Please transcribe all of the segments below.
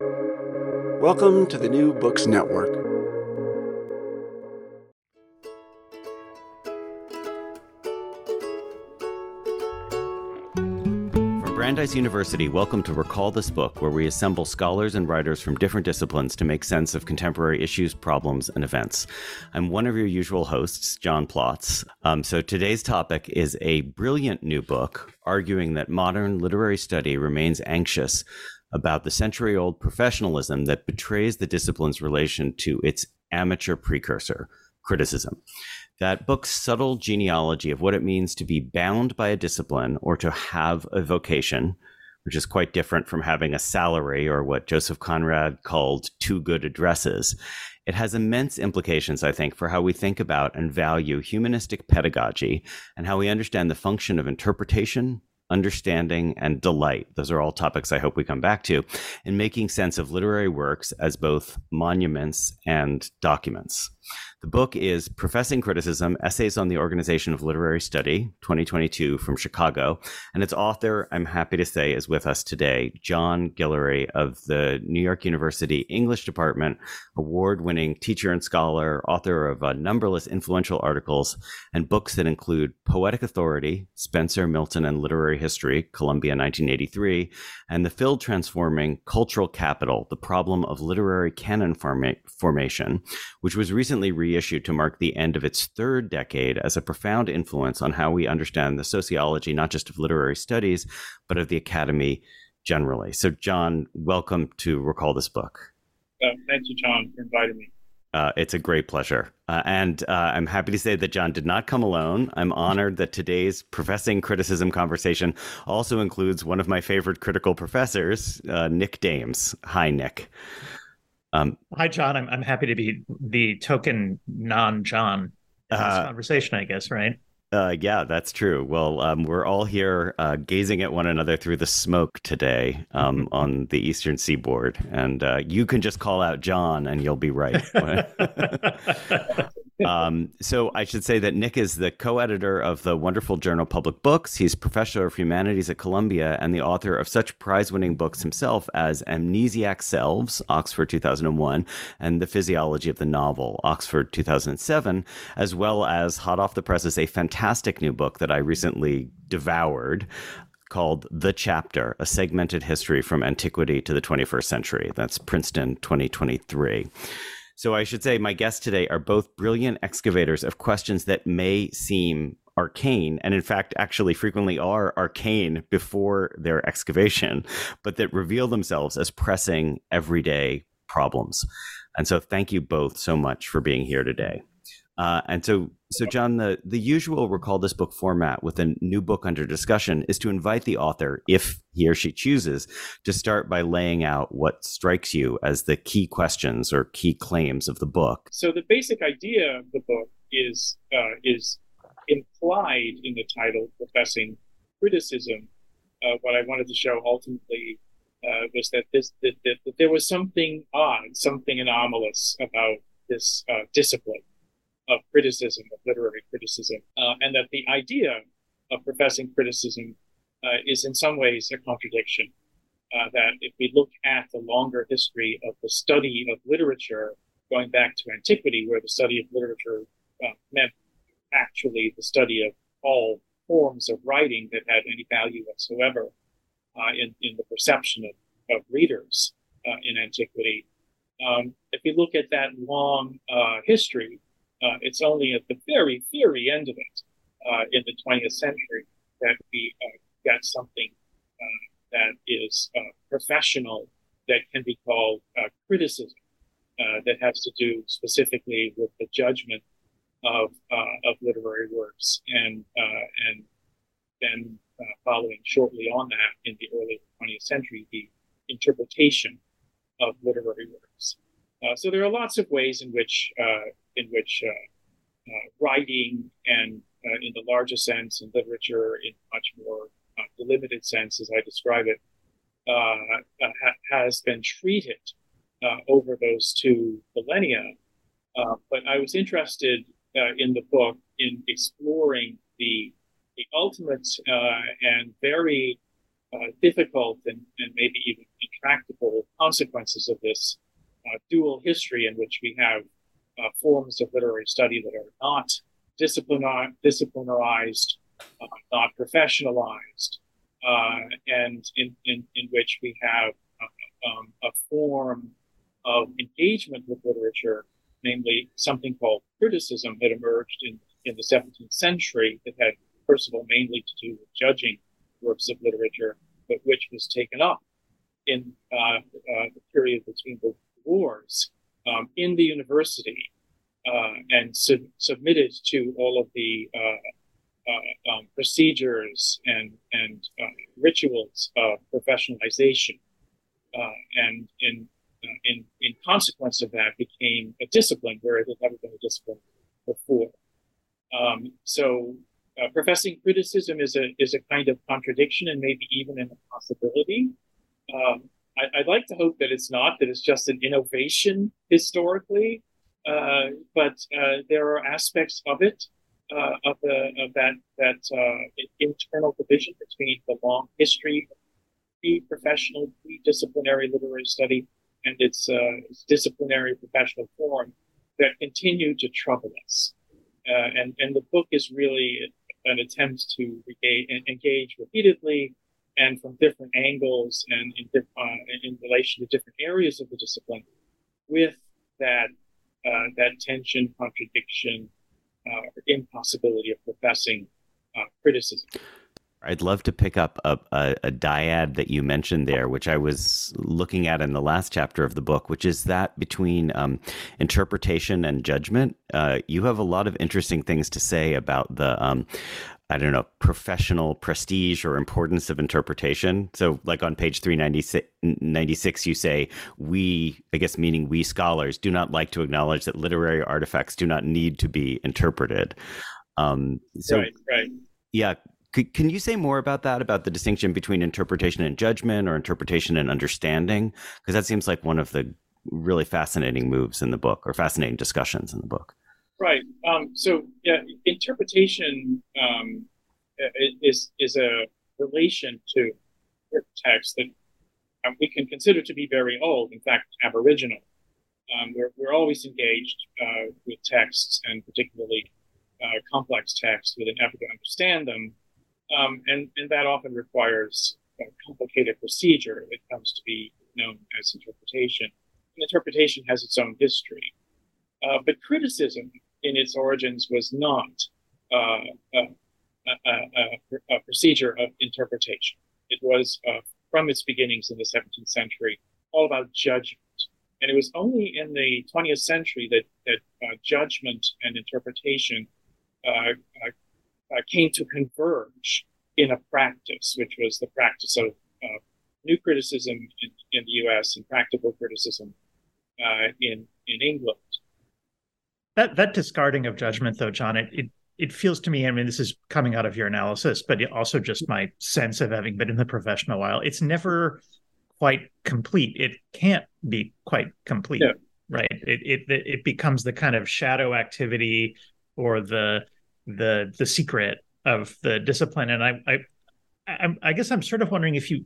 Welcome to the New Books Network. From Brandeis University, welcome to Recall This Book, where we assemble scholars and writers from different disciplines to make sense of contemporary issues, problems, and events. I'm one of your usual hosts, John Plotz. Um, so today's topic is a brilliant new book arguing that modern literary study remains anxious about the century old professionalism that betrays the discipline's relation to its amateur precursor, criticism. That book's subtle genealogy of what it means to be bound by a discipline or to have a vocation, which is quite different from having a salary or what Joseph Conrad called two good addresses. It has immense implications, I think, for how we think about and value humanistic pedagogy and how we understand the function of interpretation, understanding, and delight. Those are all topics I hope we come back to in making sense of literary works as both monuments and documents. The book is Professing Criticism Essays on the Organization of Literary Study, 2022, from Chicago. And its author, I'm happy to say, is with us today, John Guillory of the New York University English Department, award winning teacher and scholar, author of uh, numberless influential articles and books that include Poetic Authority, Spenser, Milton, and Literary History, Columbia 1983, and The Field Transforming Cultural Capital, The Problem of Literary Canon Forma- Formation, which was recently re reissued to mark the end of its third decade as a profound influence on how we understand the sociology, not just of literary studies, but of the academy generally. So, John, welcome to Recall This Book. Uh, thank you, John, for inviting me. Uh, it's a great pleasure. Uh, and uh, I'm happy to say that John did not come alone. I'm honored that today's professing criticism conversation also includes one of my favorite critical professors, uh, Nick Dames. Hi, Nick. Um, Hi, John. I'm, I'm happy to be the token non John in this uh, conversation, I guess, right? Uh, yeah, that's true. Well, um, we're all here uh, gazing at one another through the smoke today um, on the eastern seaboard, and uh, you can just call out John, and you'll be right. um, so I should say that Nick is the co-editor of the wonderful journal Public Books. He's professor of humanities at Columbia and the author of such prize-winning books himself as Amnesiac Selves, Oxford 2001, and The Physiology of the Novel, Oxford 2007, as well as hot off the presses a fantastic new book that I recently devoured called The Chapter, a segmented history from antiquity to the 21st century. That's Princeton 2023. So I should say my guests today are both brilliant excavators of questions that may seem arcane and in fact actually frequently are arcane before their excavation but that reveal themselves as pressing everyday problems. And so thank you both so much for being here today uh, and so, so John, the, the usual recall this book format with a new book under discussion is to invite the author, if he or she chooses, to start by laying out what strikes you as the key questions or key claims of the book. So the basic idea of the book is uh, is implied in the title, professing criticism. Uh, what I wanted to show ultimately uh, was that this that, that, that, there was something odd, something anomalous about this uh, discipline of criticism, of literary criticism, uh, and that the idea of professing criticism uh, is in some ways a contradiction. Uh, that if we look at the longer history of the study of literature, going back to antiquity, where the study of literature uh, meant actually the study of all forms of writing that had any value whatsoever uh, in, in the perception of, of readers uh, in antiquity. Um, if you look at that long history, uh, it's only at the very, very end of it uh, in the 20th century that we uh, get something uh, that is uh, professional that can be called uh, criticism that has to do specifically with the judgment of of literary works and and then following shortly on that in the early 20th century the interpretation of literary works. So there are lots of ways in which in which uh, uh, writing and in the larger sense and literature in much more delimited sense, as I describe it, ha- has been treated over those two millennia. but I was interested in the book in exploring the the ultimate and very uh, difficult and, and, maybe even intractable consequences of this uh, dual history in which we have uh, forms of literary study that are not disciplinar- disciplinarized, uh, not professionalized, uh, and in, in, in which we have uh, um, a form of engagement with literature, namely something called criticism that emerged in, in the 17th century that had, first of all, mainly to do with judging works of literature, but which was taken up in uh, uh, the period between the wars um, in the university uh, and sub- submitted to all of the uh, uh, um, procedures and and uh, rituals of professionalization, and in in in consequence of that became a discipline where it had never been a discipline before. Um, so uh, professing criticism is a is a kind of contradiction and maybe even an impossibility. Um, I, would like to hope that it's not that it's just an innovation historically, uh, but uh, there are aspects of it uh, of the of that that uh, internal division between the long history of the professional disciplinary literary study and its, uh, its disciplinary professional form that continue to trouble us. and and the book is really an attempt to engage repeatedly and from different angles and in, uh, in relation to different areas of the discipline with that uh, that tension, contradiction, uh, impossibility of professing uh, criticism. I'd love to pick up a, a, a, dyad that you mentioned there, which I was looking at in the last chapter of the book, which is that between um, interpretation and judgment. Uh, you have a lot of interesting things to say about the um, I don't know, professional prestige or importance of interpretation. So, like on page 396, you say, we, I guess, meaning we scholars, do not like to acknowledge that literary artifacts do not need to be interpreted. Um, so, right, right. Yeah. Could, can you say more about that, about the distinction between interpretation and judgment or interpretation and understanding? Because that seems like one of the really fascinating moves in the book or fascinating discussions in the book. Right. Um, so yeah, interpretation um, is is a relation to text that um, we can consider to be very old. In fact, aboriginal. Um, we're we're always engaged uh, with texts and particularly uh, complex texts with an effort to understand them, um, and and that often requires a complicated procedure that comes to be known as interpretation. And interpretation has its own history. Uh, but criticism in its origins was not uh, a, a, a, a, procedure of interpretation. It was, uh, from its beginnings in the 17th century, all about judgment. And it was only in the 20th century that, that uh, judgment and interpretation uh, uh, uh, came to converge in a practice, which was the practice of new criticism in, in, the US and practical criticism in, in England that that discarding of judgment though john it, it it feels to me i mean this is coming out of your analysis but also just my sense of having been in the profession a while it's never quite complete. It can't be quite complete yeah. right? It, it it becomes the kind of shadow activity or the the the secret of the discipline. And i i i, I guess i'm sort of wondering if you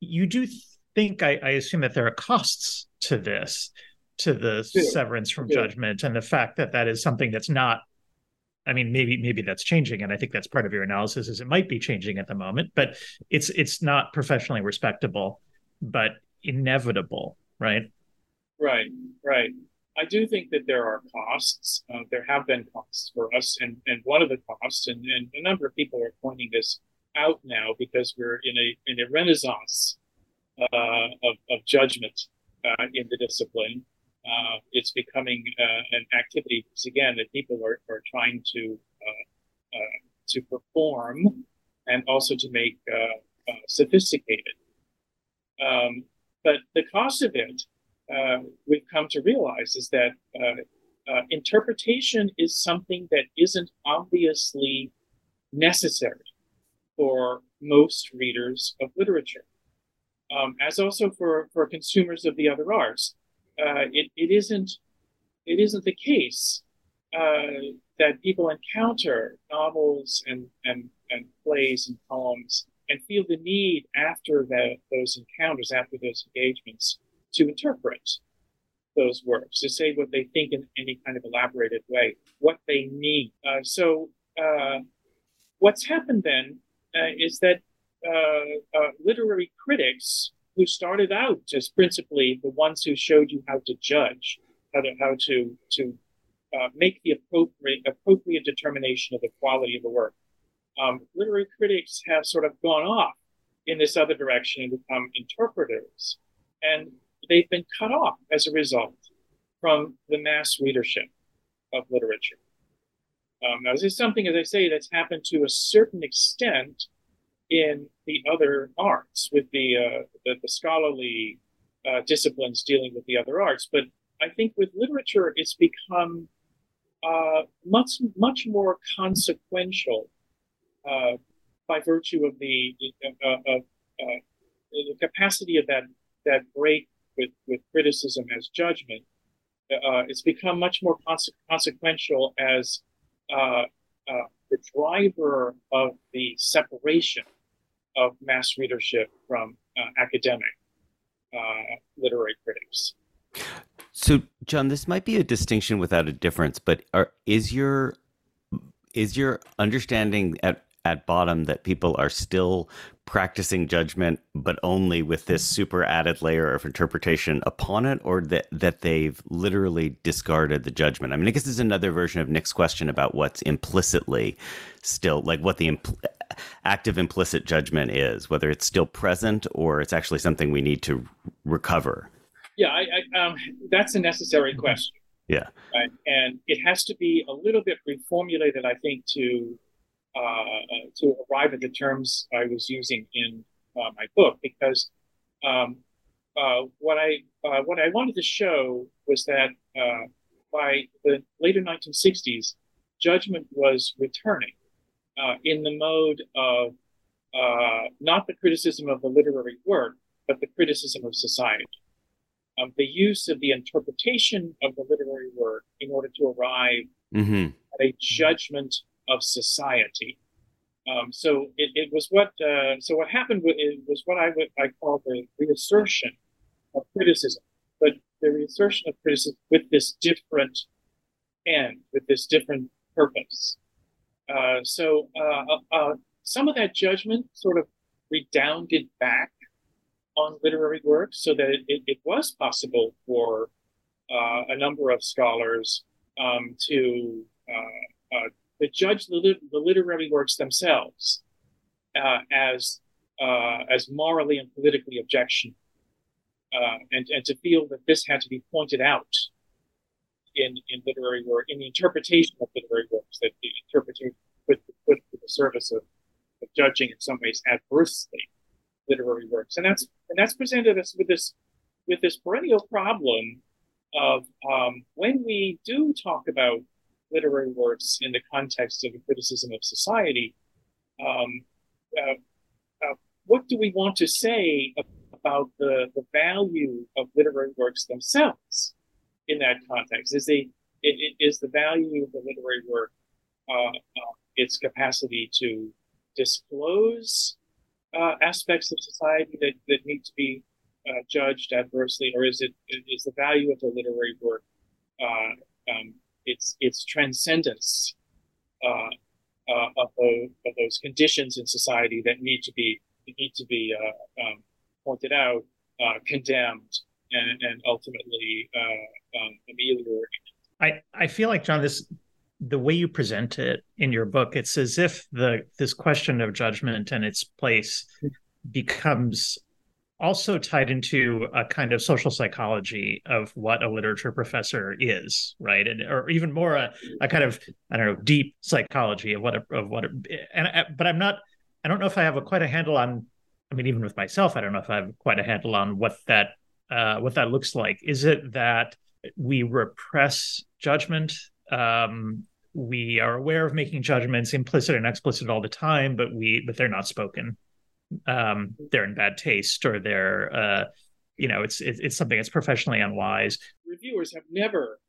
you do think I, I assume that there are costs to this to the yeah. severance from yeah. judgment and the fact that that is something that's not I mean, maybe maybe that's changing, and I think that's part of your analysis. Is it might be changing at the moment, but it's it's not professionally respectable, but inevitable, right? Right, right. I do think that there are costs. Uh, there have been costs for us, and and one of the costs, and, and a number of people are pointing this out now because we're in a in a renaissance uh, of of judgment uh, in the discipline uh, it's becoming uh, an activity because again that people are, are trying to uh, uh to perform and also to make uh, uh, sophisticated. Um, but the cost of it, we've come to realize, is that interpretation is something that isn't obviously necessary for most readers of literature, um, as also for, for consumers of the other arts. Uh, it, it isn't it isn't the case uh, that people encounter novels and, and, and plays and poems and feel the need after the, those encounters, after those engagements, to interpret those works, to say what they think in any kind of elaborated way, what they mean. Uh, so, uh, what's happened then uh, is that uh, uh, literary critics who started out as principally the ones who showed you how to judge, how to how to to uh, make the appropriate appropriate determination of the quality of the work. Um, literary critics have sort of gone off in this other direction and become interpreters, and they've been cut off as a result from the mass readership of literature. Um, now, this is something, as I say, that's happened to a certain extent in the other arts, with the uh, the, the, scholarly uh, disciplines dealing with the other arts. But I think with literature, it's become uh, much much more consequential uh, by virtue of the uh, of uh, the capacity of that that break with with criticism as judgment. it's become much more conse- consequential as the driver of the separation of mass readership from uh, academic uh, literary critics. So, John, this might be a distinction without a difference, but are, is your is your understanding at at bottom that people are still practicing judgment, but only with this super added layer of interpretation upon it, or that that they've literally discarded the judgment? I mean, I guess this is another version of Nick's question about what's implicitly still like what the impl- active implicit judgment is, whether it's still present or it's actually something we need to recover. Yeah, I, I, um, that's a necessary question. Yeah, right? and it has to be a little bit reformulated, I think, to uh, to arrive at the terms I was using in uh, my book, because um, uh, what I uh, what I wanted to show was that uh, by the later 1960s, judgment was returning uh, in the mode of not the criticism of the literary work, but the criticism of society um, the use of the interpretation of the literary work in order to arrive mm-hmm. at a judgment of society. Um, so it, it, was what uh, so what happened with, it was what I would I call the reassertion of criticism, but the reassertion of criticism with this different end, with this different purpose. Uh, so uh, uh, uh some of that judgment sort of redounded back on literary works so that it, it was possible for uh, a number of scholars um, to, to judge the, the, literary works themselves uh, as, uh, as morally and politically objectionable. Uh, and, and to feel that this had to be pointed out in, in literary work, in the interpretation of literary works, that the interpretation put, put to the service of, of judging in some ways adversely literary works, and that's and that's presented us with this with this perennial problem of um, when we do talk about literary works in the context of a criticism of society, um, uh, uh, what do we want to say about the, the value of literary works themselves in that context? Is the is the value of the literary work uh, uh its capacity to disclose uh, aspects of society that, that need to be uh, judged adversely, or is it is the value of the literary work um, its its transcendence uh, uh, of, those, of those conditions in society that need to be need to be uh, um, pointed out, condemned, and, and ultimately um, ameliorated? I, I feel like John, this the way you present it in your book, it's as if the this question of judgment and its place becomes also tied into a kind of social psychology of what a literature professor is, right? And or even more a, a kind of I don't know deep psychology of what a, of what. A, and but I'm not. I don't know if I have a, quite a handle on I mean, even with myself, I don't know if I have quite a handle on what that uh, what that looks like. Is it that we repress judgment? Um, we are aware of making judgments, implicit and explicit, all the time, but we but they're not spoken. Um, they're in bad taste, or they're uh, you know, it's it's something that's professionally unwise. Reviewers have never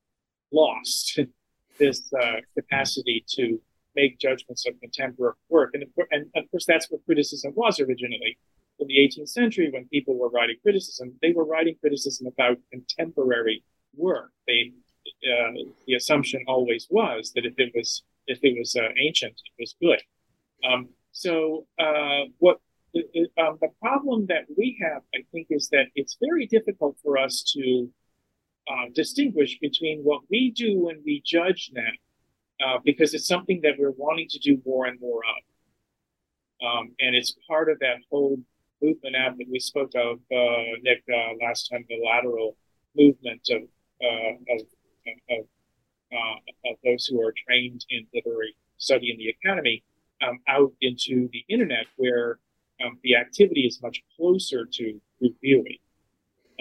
lost this uh, capacity to make judgments of contemporary work. And of, course, and of course, that's what criticism was originally. In the 18th century, when people were writing criticism, they were writing criticism about contemporary work. They, uh, the assumption always was that if it was if it was uh, ancient, it was good. Um, so uh, what um, the problem that we have, I think, is that it's very difficult for us to uh, distinguish between what we do when we judge now uh, because it's something that we're wanting to do more and more of. Um, and it's part of that whole movement app that we spoke of, uh, Nick, uh, last time, the lateral movement of, uh, of, of, uh, of, those who are trained in literary study in the academy um, out into the internet where um, the activity is much closer to reviewing.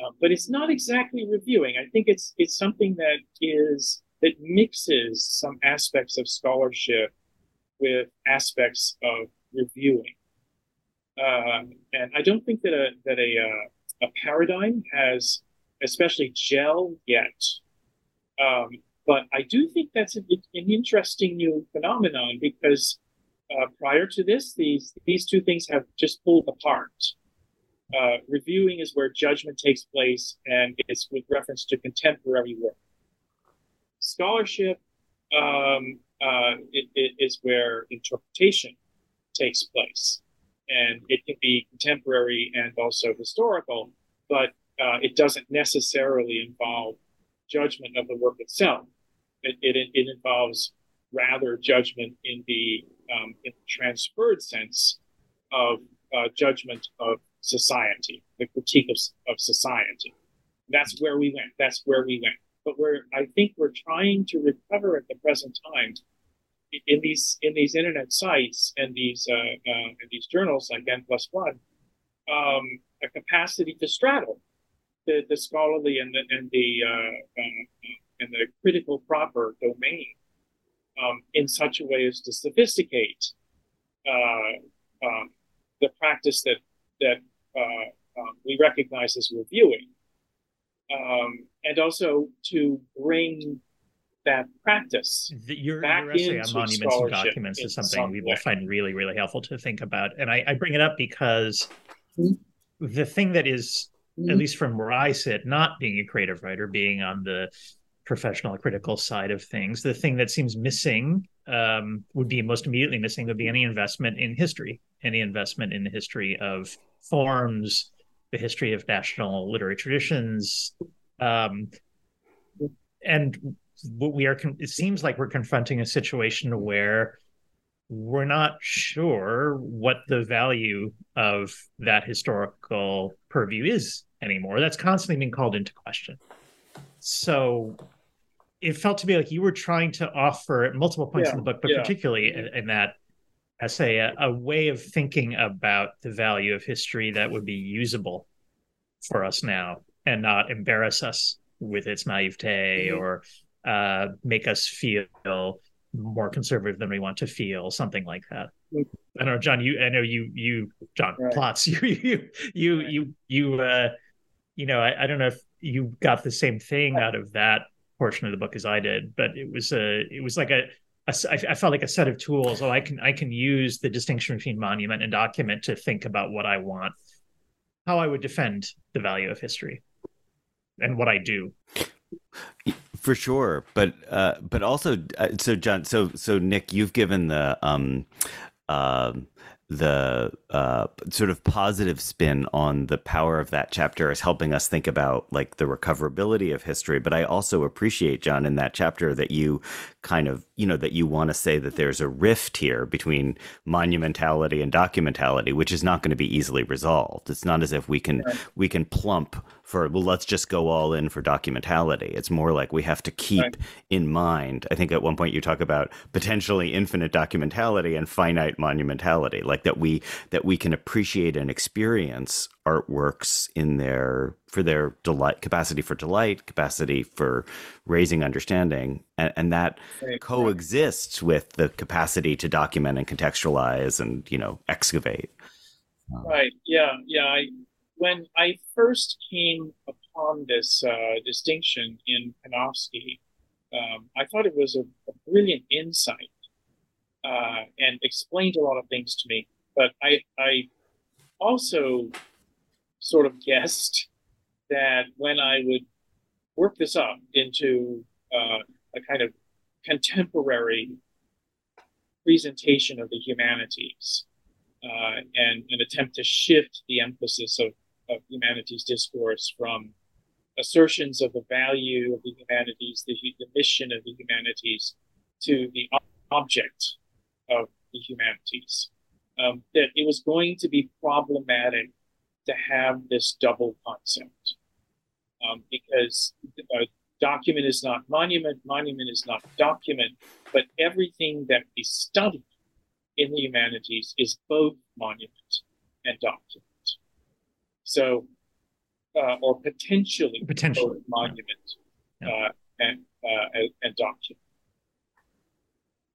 Um, but it's not exactly reviewing. I think it's it's something that is that mixes some aspects of scholarship with aspects of reviewing. Uh, and I don't think that a that a uh, a paradigm has especially gel yet. Um, but I do think that's a, an interesting new phenomenon because uh, prior to this, these these two things have just pulled apart. Uh, reviewing is where judgment takes place, and it's with reference to contemporary work scholarship um, uh, it, it is where interpretation takes place. And it can be contemporary and also historical, but uh, it doesn't necessarily involve judgment of the work itself. It, it, it involves rather judgment in the, um, in the transferred sense of uh, judgment of society, the critique of, of society. That's where we went. That's where we went but we're I think we're trying to recover at the present time in these in these internet sites and these uh, uh, and these journals like N plus one um, a capacity to straddle the, the scholarly and the and the uh, uh and the critical proper domain um, in such a way as to sophisticate uh, um, the practice that that uh, um, we recognize as reviewing um, and also to bring that practice the, your, back your essay into on monuments and documents is something we will find really, really helpful to think about. And I, I bring it up because mm-hmm. the thing that is, mm-hmm. at least from where I sit, not being a creative writer, being on the professional critical side of things, the thing that seems missing um, would be most immediately missing would be any investment in history, any investment in the history of forms, the history of national literary traditions. Um, and what we are, it seems like we're confronting a situation where we're not sure what the value of that historical purview is anymore. That's constantly being called into question. So it felt to me like you were trying to offer at multiple points yeah, in the book, but yeah. particularly in, in that essay, a, a way of thinking about the value of history that would be usable for us now and not embarrass us with its naivete mm-hmm. or uh, make us feel more conservative than we want to feel, something like that. Mm-hmm. I don't know, John. You, I know you, you, John right. Plotz. You, you, you, right. you, you, uh, you know, I, I don't know if you got the same thing out of that portion of the book as I did, but it was a, it was like a, I felt like a set of tools. Oh, I can I can use the distinction between monument and document to think about what I want, how I would defend the value of history, and what I do. For sure, but uh, but also, uh, so John, so so Nick, you've given the um, uh, the uh, sort of positive spin on the power of that chapter is helping us think about like the recoverability of history. But I also appreciate, John, in that chapter that you kind of you know that you want to say that there's a rift here between monumentality and documentality which is not going to be easily resolved it's not as if we can right. we can plump for well let's just go all in for documentality it's more like we have to keep right. in mind i think at one point you talk about potentially infinite documentality and finite monumentality like that we that we can appreciate and experience artworks in their for their delight capacity for delight capacity for raising understanding. And, and that coexists with the capacity to document and contextualize and you know excavate. Right. Yeah yeah. I when I first came upon this uh, distinction in Panofsky, um, I thought it was a, a brilliant insight uh, and explained a lot of things to me. But I, I also sort of guessed that when I would work this up into uh, a kind of contemporary presentation of the humanities uh, and an attempt to shift the emphasis of of humanities discourse from assertions of the value of the humanities, the, the mission of the humanities, to the object of the humanities. Um, that it was going to be problematic to have this double concept um, because a document is not monument, monument is not document, but everything that we study in the humanities is both monument and document. So, uh, or potentially, potentially monument yeah. uh, and, uh, and document.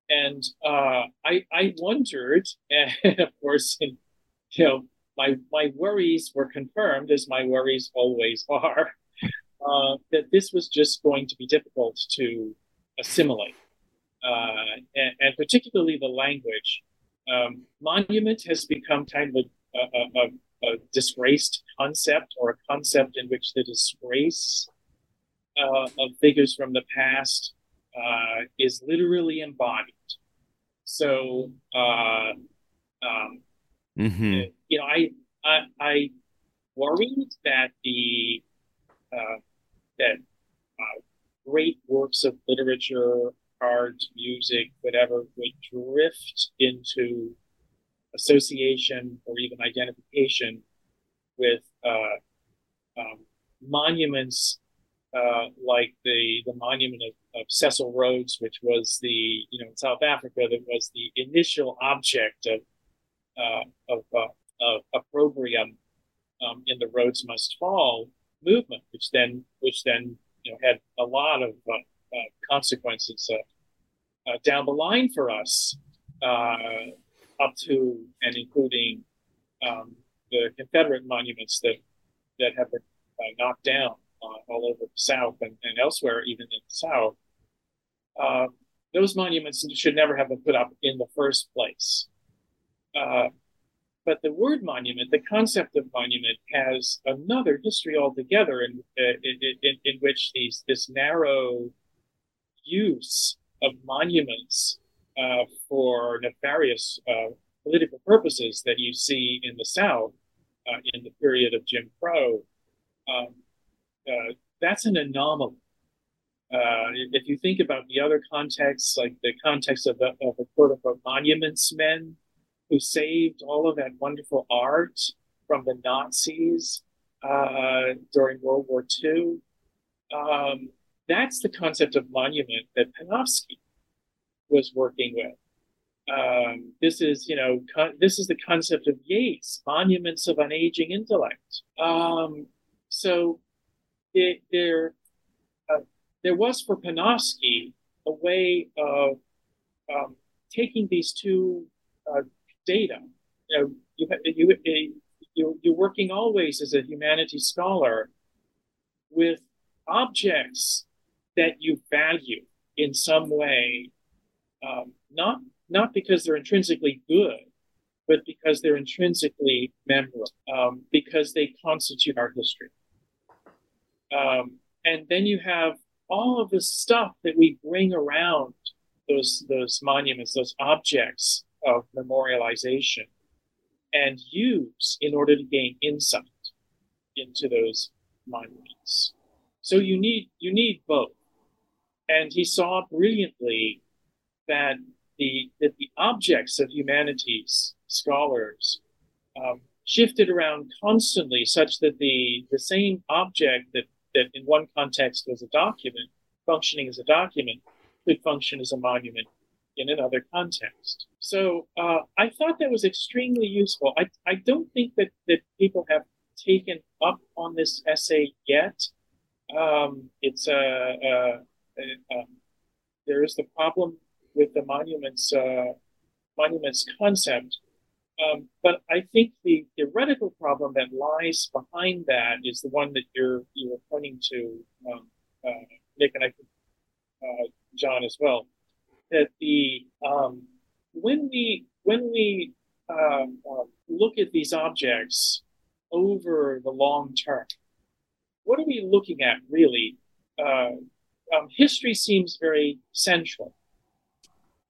And uh, I, I wondered, and of course, in, you know, my my worries were confirmed, as my worries always are, uh, that this was just going to be difficult to assimilate, uh, and, and, particularly the language. Um, monument has become kind of a, a, a, a disgraced concept or a concept in which the disgrace uh, of figures from the past uh, is literally embodied. So, uh, um, mm-hmm. you know, I, I, I worried that the uh, that uh, great works of literature, art, music, whatever, would drift into association or even identification with uh, um, monuments uh, like the the monument of, of, Cecil Rhodes, which was the you know in South Africa that was the initial object of uh, of, uh, of opprobrium um, in the Rhodes Must Fall movement, which then which then you know had a lot of uh, uh, consequences down the line for us up to and including um, the Confederate monuments that that have been uh, knocked down uh, all over the South and, and, elsewhere, even in the South. Uh, those monuments should never have been put up in the first place. Uh, but the word monument, the concept of monument, has another history altogether, in in, in, in which these this narrow use of monuments uh, for nefarious uh, political purposes that you see in the South uh, in the period of Jim Crow, um, uh, that's an anomaly. Uh, if you think about the other contexts, like the context of the, of the quote unquote monuments men who saved all of that wonderful art from the Nazis uh, during World War II, um, that's the concept of monument that Panofsky was working with. Um, this is, you know, con- this is the concept of Yeats, monuments of an aging intellect. Um, so it, there, uh, there was for Panofsky a way of um, taking these two uh, data. You know, you, you, you, you're working always as a humanities scholar with objects that you value in some way, um, not not because they're intrinsically good, but because they're intrinsically memorable, um, because they constitute our history. Um, and then you have all of the stuff that we bring around those those monuments, those objects of memorialization, and use in order to gain insight into those monuments. So you need you need both. And he saw brilliantly that the that the objects of humanities scholars um, shifted around constantly, such that the the same object that that in one context was a document functioning as a document could function as a monument in another context. So uh, I thought that was extremely useful. I, I don't think that, that people have taken up on this essay yet. Um, it's a, uh, uh, um, there is the problem with the monuments uh, monuments concept, um, but I think the theoretical problem that lies behind that is the one that you're you were pointing to, um, uh, Nick, and I think uh, John as well. That the um, when we when we um, uh, look at these objects over the long term, what are we looking at really? Uh, um, history seems very central,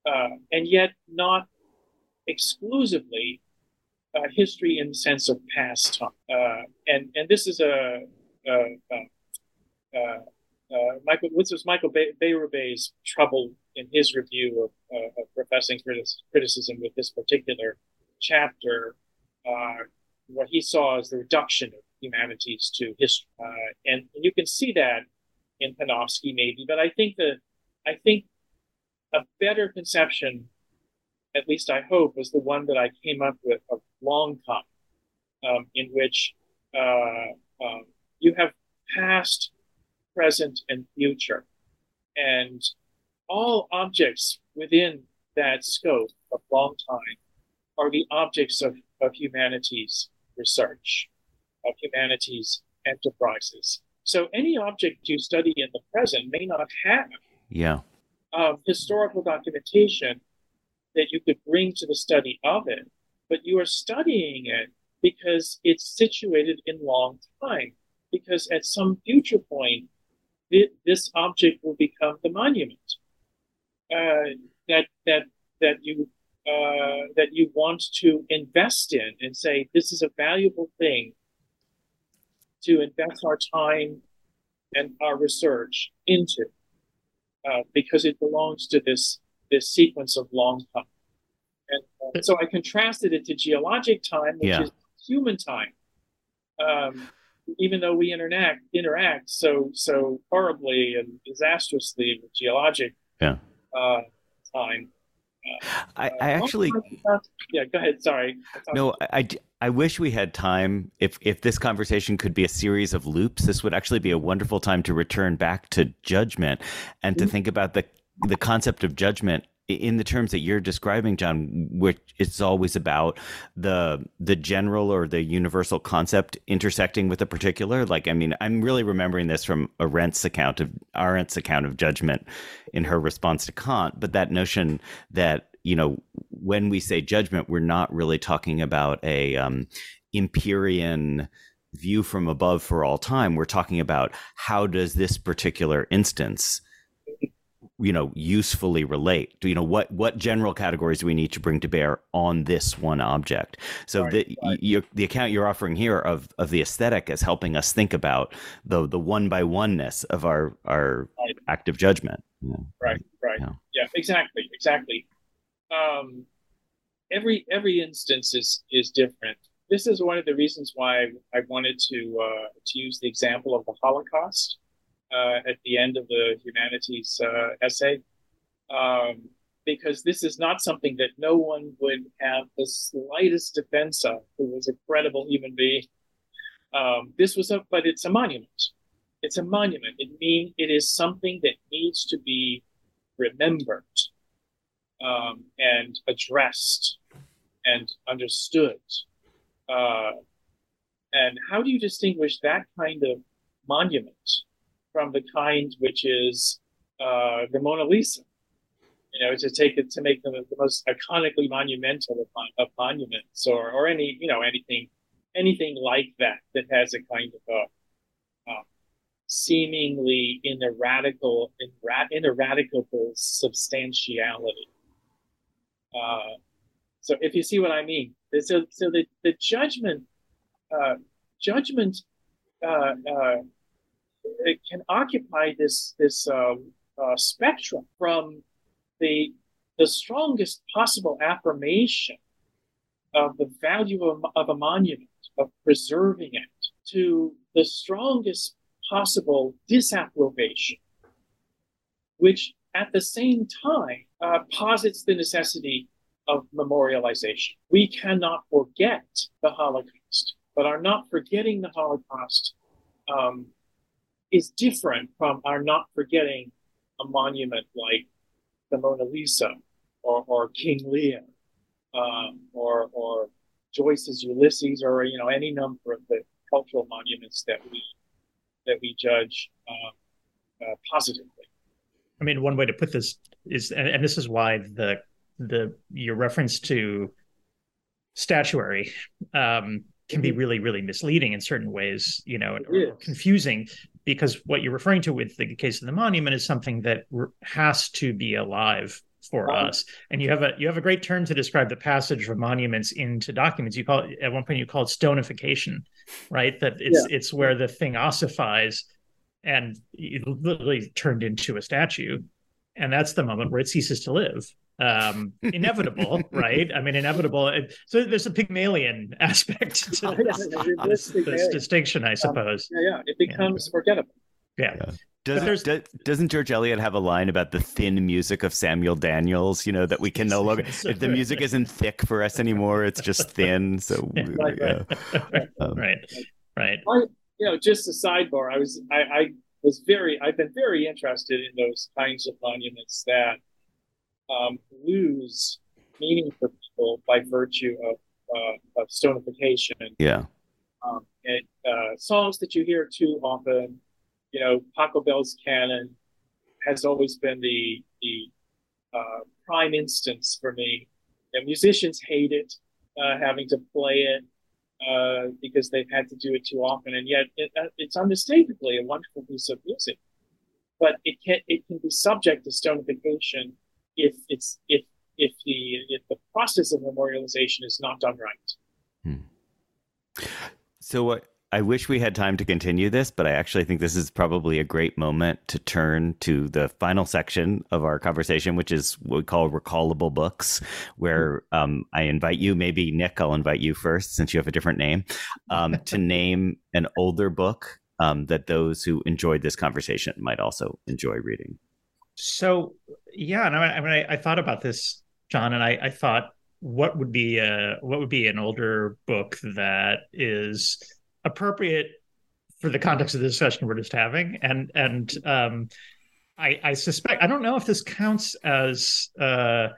uh, and yet not exclusively uh, history in the sense of past time. Uh, and and this is a, a, a, a uh, Michael, this was Michael Bérubé's trouble in his review of, uh, of professing criticism with this particular chapter. Uh, what he saw as the reduction of humanities to history, uh, and, and, you can see that in Panofsky maybe. But I think that I think a better conception, at least I hope, was the one that I came up with a long time, um, in which uh, um, you have past present, and future. And all objects within that scope of long time are the objects of, of humanity's research, of humanity's enterprises. So any object you study in the present may not have yeah. Um, historical documentation that you could bring to the study of it, but you are studying it because it's situated in long time. Because at some future point, this object will become the monument uh, that that that you uh, that you want to invest in and say this is a valuable thing to invest our time and our research into uh, because it belongs to this this sequence of long time. And uh, so I contrasted it to geologic time, which yeah. is human time. Um, even though we interact interact so so horribly and disastrously with geologic yeah. Uh, time. Uh, I, I actually yeah go ahead sorry no I, I wish we had time if if this conversation could be a series of loops this would actually be a wonderful time to return back to judgment and to mm-hmm. think about the the concept of judgment in the terms that you're describing, John, which it's always about the the general or the universal concept intersecting with a particular. Like, I mean, I'm really remembering this from Arendt's account of Arendt's account of judgment in her response to Kant. But that notion that you know, when we say judgment, we're not really talking about a um, Empyrean view from above for all time. We're talking about how does this particular instance you know usefully relate. To you know what what general categories do we need to bring to bear on this one object? So right, the right. the account you're offering here of of the aesthetic is helping us think about the the one by oneness of our our right. active judgment. Right right. Yeah. yeah exactly exactly. Um every every instance is is different. This is one of the reasons why i wanted to uh to use the example of the holocaust at the end of the humanities uh, essay, um, because this is not something that no one would have the slightest defense of, who was a credible human being. Um, this was a, but it's a monument. It's a monument. It mean it is something that needs to be remembered um, and addressed and understood. Uh, and how do you distinguish that kind of monument from the kind which is uh, the Mona Lisa. You know, to take it to make them the most iconically monumental of, of monuments, or or any you know anything anything like that that has a kind of a uh, seemingly ineradicable ineradicable substantiality. Uh, so if you see what I mean, so so the the judgment uh, judgment uh, uh, can occupy this this um, uh, spectrum from the the strongest possible affirmation of the value of, of a monument, of preserving it, to the strongest possible disapprobation, which at the same time uh, posits the necessity of memorialization. We cannot forget the Holocaust, but are not forgetting the Holocaust um, is different from our not forgetting a monument like the Mona Lisa or, or King Lear um, or, or Joyce's Ulysses or you know any number of the cultural monuments that we that we judge uh, uh, positively. I mean, one way to put this is, and, and this is why the the your reference to statuary um, can be mm-hmm. really really misleading in certain ways you know or, or, confusing because what you're referring to with the case of the monument is something that has to be alive for us. And you have a you have a great term to describe the passage from monuments into documents. You call it at one point you call it stonification right? That it's yeah. it's where the thing ossifies and it literally turned into a statue. And that's the moment where it ceases to live um inevitable right i mean inevitable so there's a pygmalion aspect to this, this, this distinction i um, suppose um, yeah, yeah it becomes yeah. forgettable yeah, yeah. Doesn't, does, doesn't George Eliot have a line about the thin music of Samuel Daniels? You know that we can no longer if the music isn't thick for us anymore, it's just thin. So right, yeah. right, um, right, right. I, you know, just a sidebar. I was I, I was very I've been very interested in those kinds of monuments that um, lose meaning for people by virtue of, uh, of stonification. Yeah. Um, and uh, songs that you hear too often, you know, Pachelbel's canon has always been the the uh, prime instance for me. And musicians hate it, uh, having to play it uh, because they've had to do it too often, and yet it, uh, it's unmistakably a wonderful piece of music. But it can it can be subject to stonification if it's if if the if the process of memorialization is not done right. Hmm. So what? I wish we had time to continue this, but I actually think this is probably a great moment to turn to the final section of our conversation, which is what we call recallable books, where um, I invite you, maybe Nick, I'll invite you first since you have a different name, um, to name an older book um, that those who enjoyed this conversation might also enjoy reading. So yeah, and I, I mean, I, I, thought about this, John, and I, I thought, what would be a what would be an older book that is appropriate for the context of the discussion we're just having, and and um, I, I suspect I don't know if this counts as uh,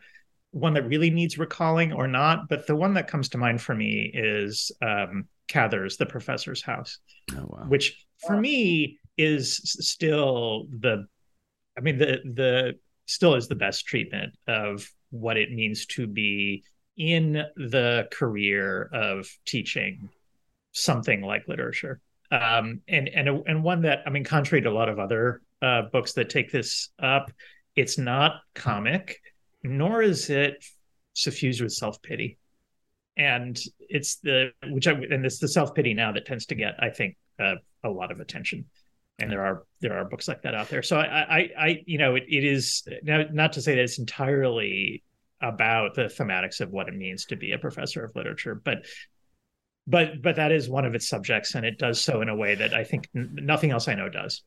one that really needs recalling or not, but the one that comes to mind for me is um, Cather's The Professor's House, oh, wow. which for me is still the I mean, the the still is the best treatment of what it means to be in the career of teaching something like literature. Um, and and and one that I mean, contrary to a lot of other uh, books that take this up, it's not comic, nor is it suffused with self pity. And it's the which I and it's the self pity now that tends to get, I think, uh, a lot of attention and there are there are books like that out there. So I I, I you know it, it is now not to say that it's entirely about the thematics of what it means to be a professor of literature, but but but that is one of its subjects, and it does so in a way that I think n- nothing else I know does.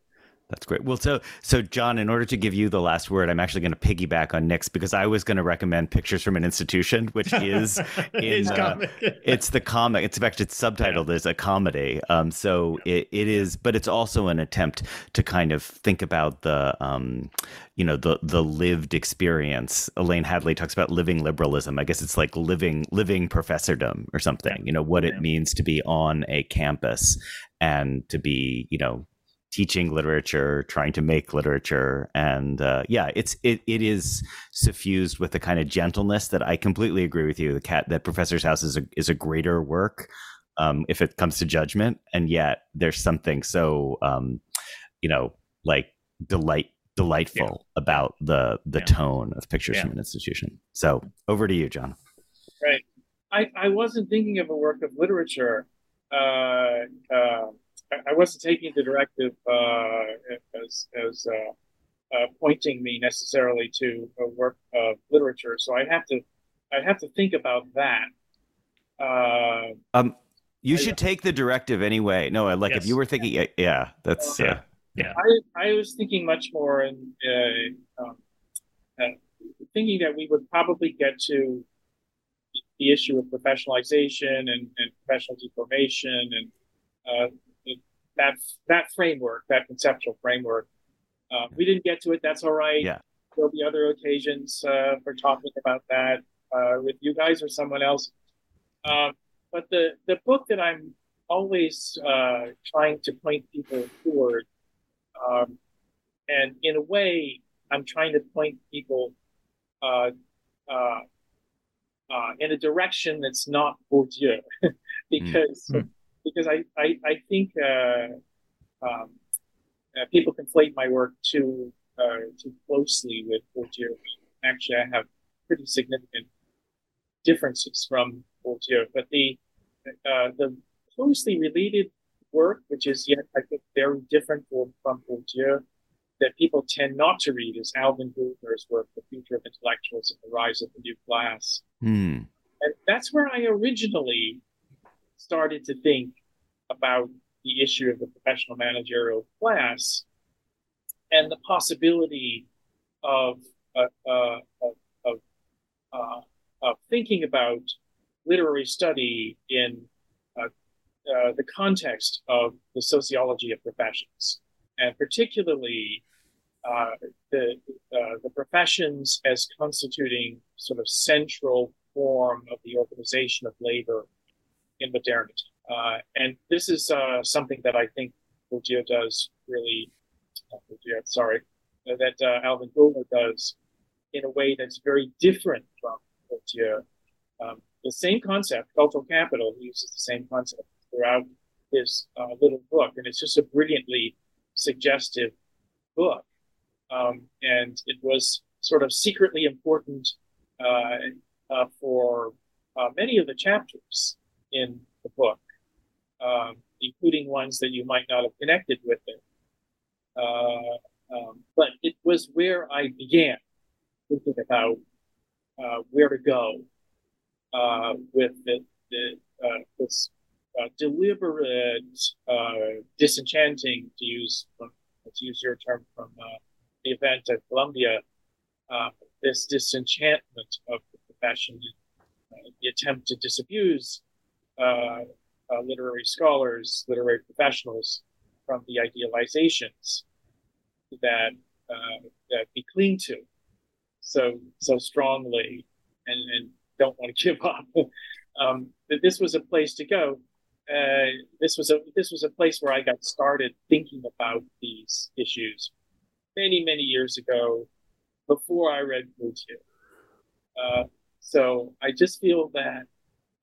That's great. Well, so so John, in order to give you the last word, I'm actually going to piggyback on Nick's because I was going to recommend Pictures from an Institution, which is in uh, it's the comic. It's in fact it's subtitled yeah. as a comedy. Um, so it, it is, but it's also an attempt to kind of think about the um, you know the the lived experience. Elaine Hadley talks about living liberalism. I guess it's like living living professordom or something. You know what it means to be on a campus and to be you know teaching literature, trying to make literature, and uh, yeah, it's it it is suffused with the kind of gentleness that I completely agree with you. The Cather Professor's House is a is a greater work um, if it comes to judgment, and yet there's something so um, you know like delight delightful yeah. about the the yeah. tone of Pictures yeah. from an Institution. So over to you, John. Right, I I wasn't thinking of a work of literature. Uh, uh, I wasn't taking the directive uh, as as uh, uh, pointing me necessarily to a work of literature literature. So I'd have to I'd have to think about that. Uh, um, you should take the directive anyway. No, like yes. if you were thinking, yeah, that's yeah, uh, yeah. I I was thinking much more in uh, um, uh, thinking that we would probably get to the issue of professionalization and, and professional deformation and uh, that that framework, that conceptual framework. Uh, we didn't get to it. That's all right. Yeah. There'll be other occasions uh, for talking about that uh, with you guys or someone else. Um, but the the book that I'm always uh, trying to point people toward, um, and in a way, I'm trying to point people uh, uh, uh, in a direction that's not Bourdieu, because mm. Because I I, I think uh, um, uh, people conflate my work too uh, too closely with Bourdieu. Actually, I have pretty significant differences from Bourdieu, but the uh, the closely related work, which is yet I think very different from, from Bourdieu, that people tend not to read is Alvin Gouldner's work, The Future of Intellectuals and the Rise of the New Class. Hmm. And that's where I originally started to think about the issue of the professional managerial class and the possibility of, uh, uh, of, uh, of, thinking about literary study in uh, uh, the context of the sociology of professions, and particularly uh, the the professions as constituting sort of central form of the organization of labor in modernity. Uh, and this is uh, something that I think Bourdieu does really, Bourdieu, sorry, that uh, Alvin Gouldner does in a way that's very different from Bourdieu. Um, the same concept, cultural capital, he uses the same concept throughout his uh, little book, and it's just a brilliantly suggestive book. Um, and it was sort of secretly important uh, uh, for uh, many of the chapters in the book, um, including ones that you might not have connected with it. Uh, um, but it was where I began thinking about uh, where to go uh, with the, the this deliberate disenchanting, to use to use your term from the event at Columbia, uh, this disenchantment of the profession, uh, the attempt to disabuse uh, uh, literary scholars, literary professionals from the idealizations that uh, that we cling to so so strongly and, and don't want to give up. um, that this was a place to go. Uh, this was a this was a place where I got started thinking about these issues many, many years ago before I read Bourdieu. Uh, so I just feel that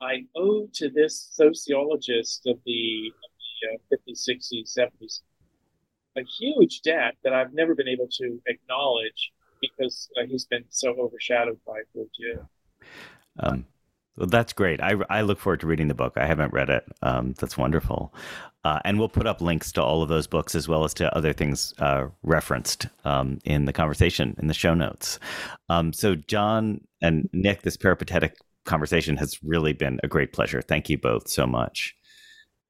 I owe to this sociologist of the, of the uh, 50s, 60s, 70s a huge debt that I've never been able to acknowledge because uh, he's been so overshadowed by Bourdieu. Um, well, that's great. I, I look forward to reading the book. I haven't read it. Um, that's wonderful. Uh, and we'll put up links to all of those books as well as to other things uh, referenced um, in the conversation in the show notes. Um, so, John and Nick, this peripatetic conversation has really been a great pleasure. Thank you both so much.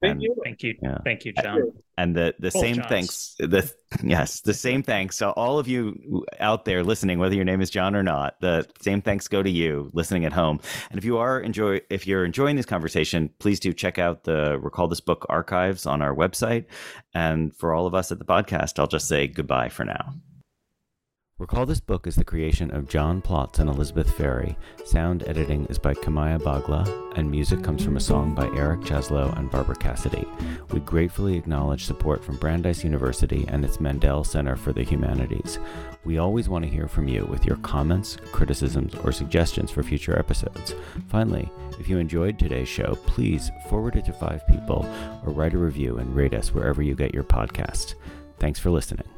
Thank and, you. Thank you. Yeah. Thank you, John. And the the same Johns. thanks the yes, the same thanks. So all of you out there listening, whether your name is John or not, the same thanks go to you listening at home. And if you are enjoy if you're enjoying this conversation, please do check out the Recall This Book archives on our website. And for all of us at the podcast, I'll just say goodbye for now. Recall This Book is the creation of John Plotz and Elizabeth Ferry. Sound editing is by Kamaya Bagla, and music comes from a song by Eric Cheslow and Barbara Cassidy. We gratefully acknowledge support from Brandeis University and its Mandel Center for the Humanities. We always want to hear from you with your comments, criticisms, or suggestions for future episodes. Finally, if you enjoyed today's show, please forward it to five people or write a review and rate us wherever you get your podcast. Thanks for listening.